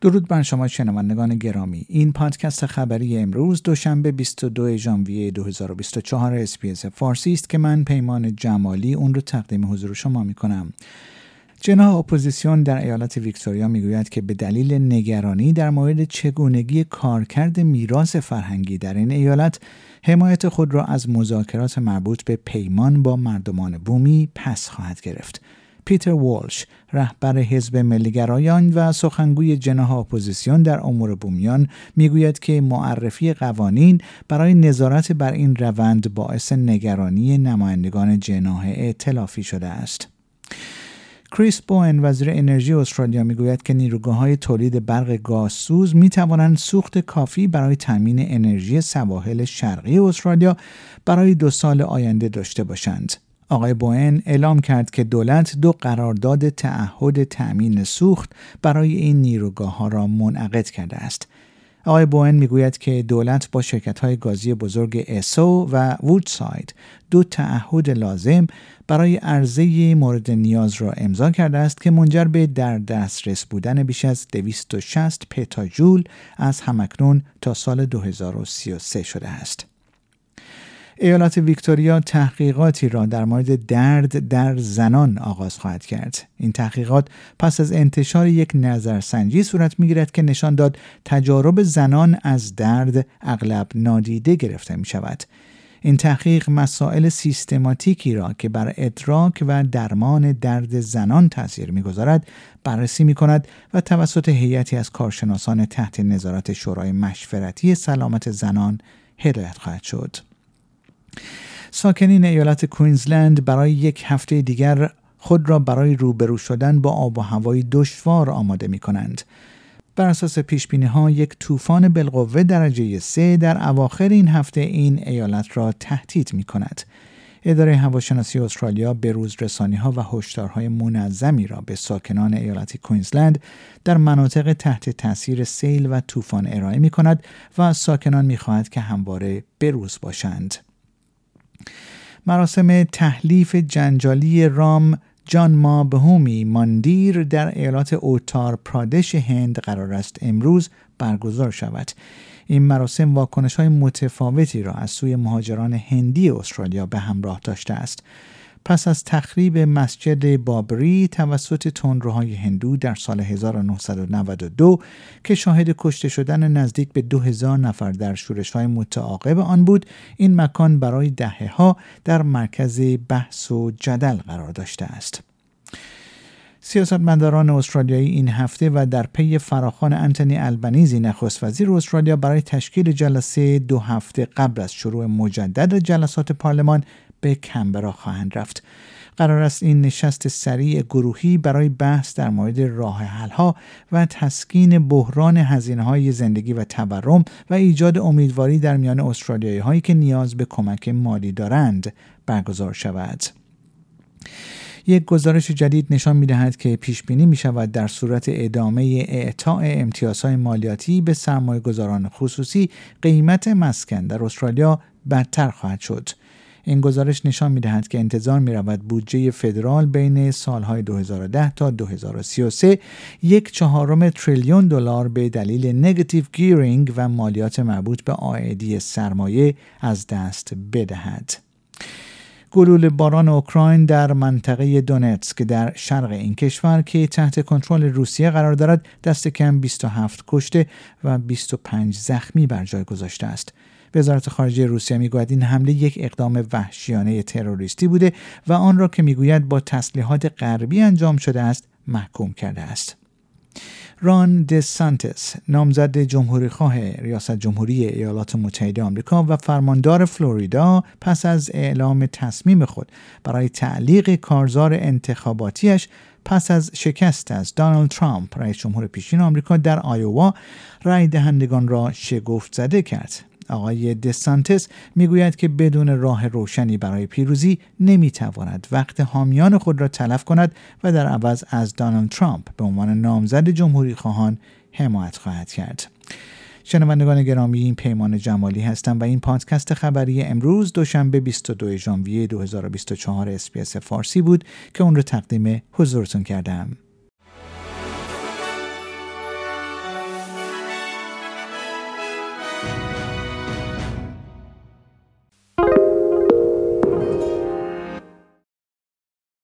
درود بر شما شنوندگان گرامی. این پادکست خبری امروز دوشنبه 22 ژانویه 2024 SBS فارسی است که من پیمان جمالی اون رو تقدیم حضور شما می کنم جناح اپوزیسیون در ایالت ویکتوریا می‌گوید که به دلیل نگرانی در مورد چگونگی کارکرد میراث فرهنگی در این ایالت حمایت خود را از مذاکرات مربوط به پیمان با مردمان بومی پس خواهد گرفت. پیتر والش رهبر حزب ملیگرایان و سخنگوی جناح اپوزیسیون در امور بومیان می‌گوید که معرفی قوانین برای نظارت بر این روند باعث نگرانی نمایندگان جناح ائتلافی شده است کریس بوئن وزیر انرژی استرالیا می‌گوید که نیروگاه های تولید برق گازسوز می توانند سوخت کافی برای تامین انرژی سواحل شرقی استرالیا برای دو سال آینده داشته باشند. آقای بوئن اعلام کرد که دولت دو قرارداد تعهد تأمین سوخت برای این نیروگاه ها را منعقد کرده است. آقای بوئن می‌گوید که دولت با شرکت های گازی بزرگ اسو و وودساید دو تعهد لازم برای عرضه مورد نیاز را امضا کرده است که منجر به در دسترس بودن بیش از 260 پتاجول از همکنون تا سال 2033 شده است. ایالات ویکتوریا تحقیقاتی را در مورد درد در زنان آغاز خواهد کرد. این تحقیقات پس از انتشار یک نظرسنجی صورت می‌گیرد که نشان داد تجارب زنان از درد اغلب نادیده گرفته می شود. این تحقیق مسائل سیستماتیکی را که بر ادراک و درمان درد زنان تاثیر می‌گذارد بررسی می کند و توسط هیئتی از کارشناسان تحت نظارت شورای مشورتی سلامت زنان هدایت خواهد شد. ساکنین ایالت کوینزلند برای یک هفته دیگر خود را برای روبرو شدن با آب و هوای دشوار آماده می کنند. بر اساس پیش ها یک طوفان بالقوه درجه سه در اواخر این هفته این ایالت را تهدید می کند. اداره هواشناسی استرالیا به روز رسانی ها و هشدارهای منظمی را به ساکنان ایالت کوینزلند در مناطق تحت تاثیر سیل و طوفان ارائه می کند و ساکنان می خواهد که همواره بروز باشند. مراسم تحلیف جنجالی رام جان ما بهومی ماندیر در ایالات اوتار پرادش هند قرار است امروز برگزار شود. این مراسم واکنش های متفاوتی را از سوی مهاجران هندی استرالیا به همراه داشته است. پس از تخریب مسجد بابری توسط تندروهای هندو در سال 1992 که شاهد کشته شدن نزدیک به 2000 نفر در شورش های متعاقب آن بود این مکان برای دهه ها در مرکز بحث و جدل قرار داشته است. سیاستمداران استرالیایی این هفته و در پی فراخان انتونی البنیزی نخست وزیر استرالیا برای تشکیل جلسه دو هفته قبل از شروع مجدد جلسات پارلمان به کمبرا خواهند رفت قرار است این نشست سریع گروهی برای بحث در مورد راه ها و تسکین بحران هزینه های زندگی و تورم و ایجاد امیدواری در میان استرالیایی هایی که نیاز به کمک مالی دارند برگزار شود. یک گزارش جدید نشان می دهد که پیش بینی می شود در صورت ادامه اعطاع امتیازهای مالیاتی به سرمایه گذاران خصوصی قیمت مسکن در استرالیا بدتر خواهد شد. این گزارش نشان می دهد که انتظار می رود بودجه فدرال بین سالهای 2010 تا 2033 یک چهارم تریلیون دلار به دلیل نگاتیو گیرینگ و مالیات مربوط به آیدی سرمایه از دست بدهد. گلول باران اوکراین در منطقه دونتسک در شرق این کشور که تحت کنترل روسیه قرار دارد دست کم 27 کشته و 25 زخمی بر جای گذاشته است. وزارت خارجه روسیه می‌گوید این حمله یک اقدام وحشیانه تروریستی بوده و آن را که می‌گوید با تسلیحات غربی انجام شده است محکوم کرده است. ران د سانتس نامزد جمهوری خواه ریاست جمهوری ایالات متحده آمریکا و فرماندار فلوریدا پس از اعلام تصمیم خود برای تعلیق کارزار انتخاباتیش پس از شکست از دانالد ترامپ رئیس جمهور پیشین آمریکا در آیووا رای دهندگان را شگفت زده کرد. آقای دسانتس می‌گوید که بدون راه روشنی برای پیروزی نمی‌تواند وقت حامیان خود را تلف کند و در عوض از دانالد ترامپ به عنوان نامزد جمهوری خواهان حمایت خواهد کرد. شنوندگان گرامی این پیمان جمالی هستم و این پادکست خبری امروز دوشنبه 22 ژانویه 2024 اسپیس فارسی بود که اون رو تقدیم حضورتون کردم.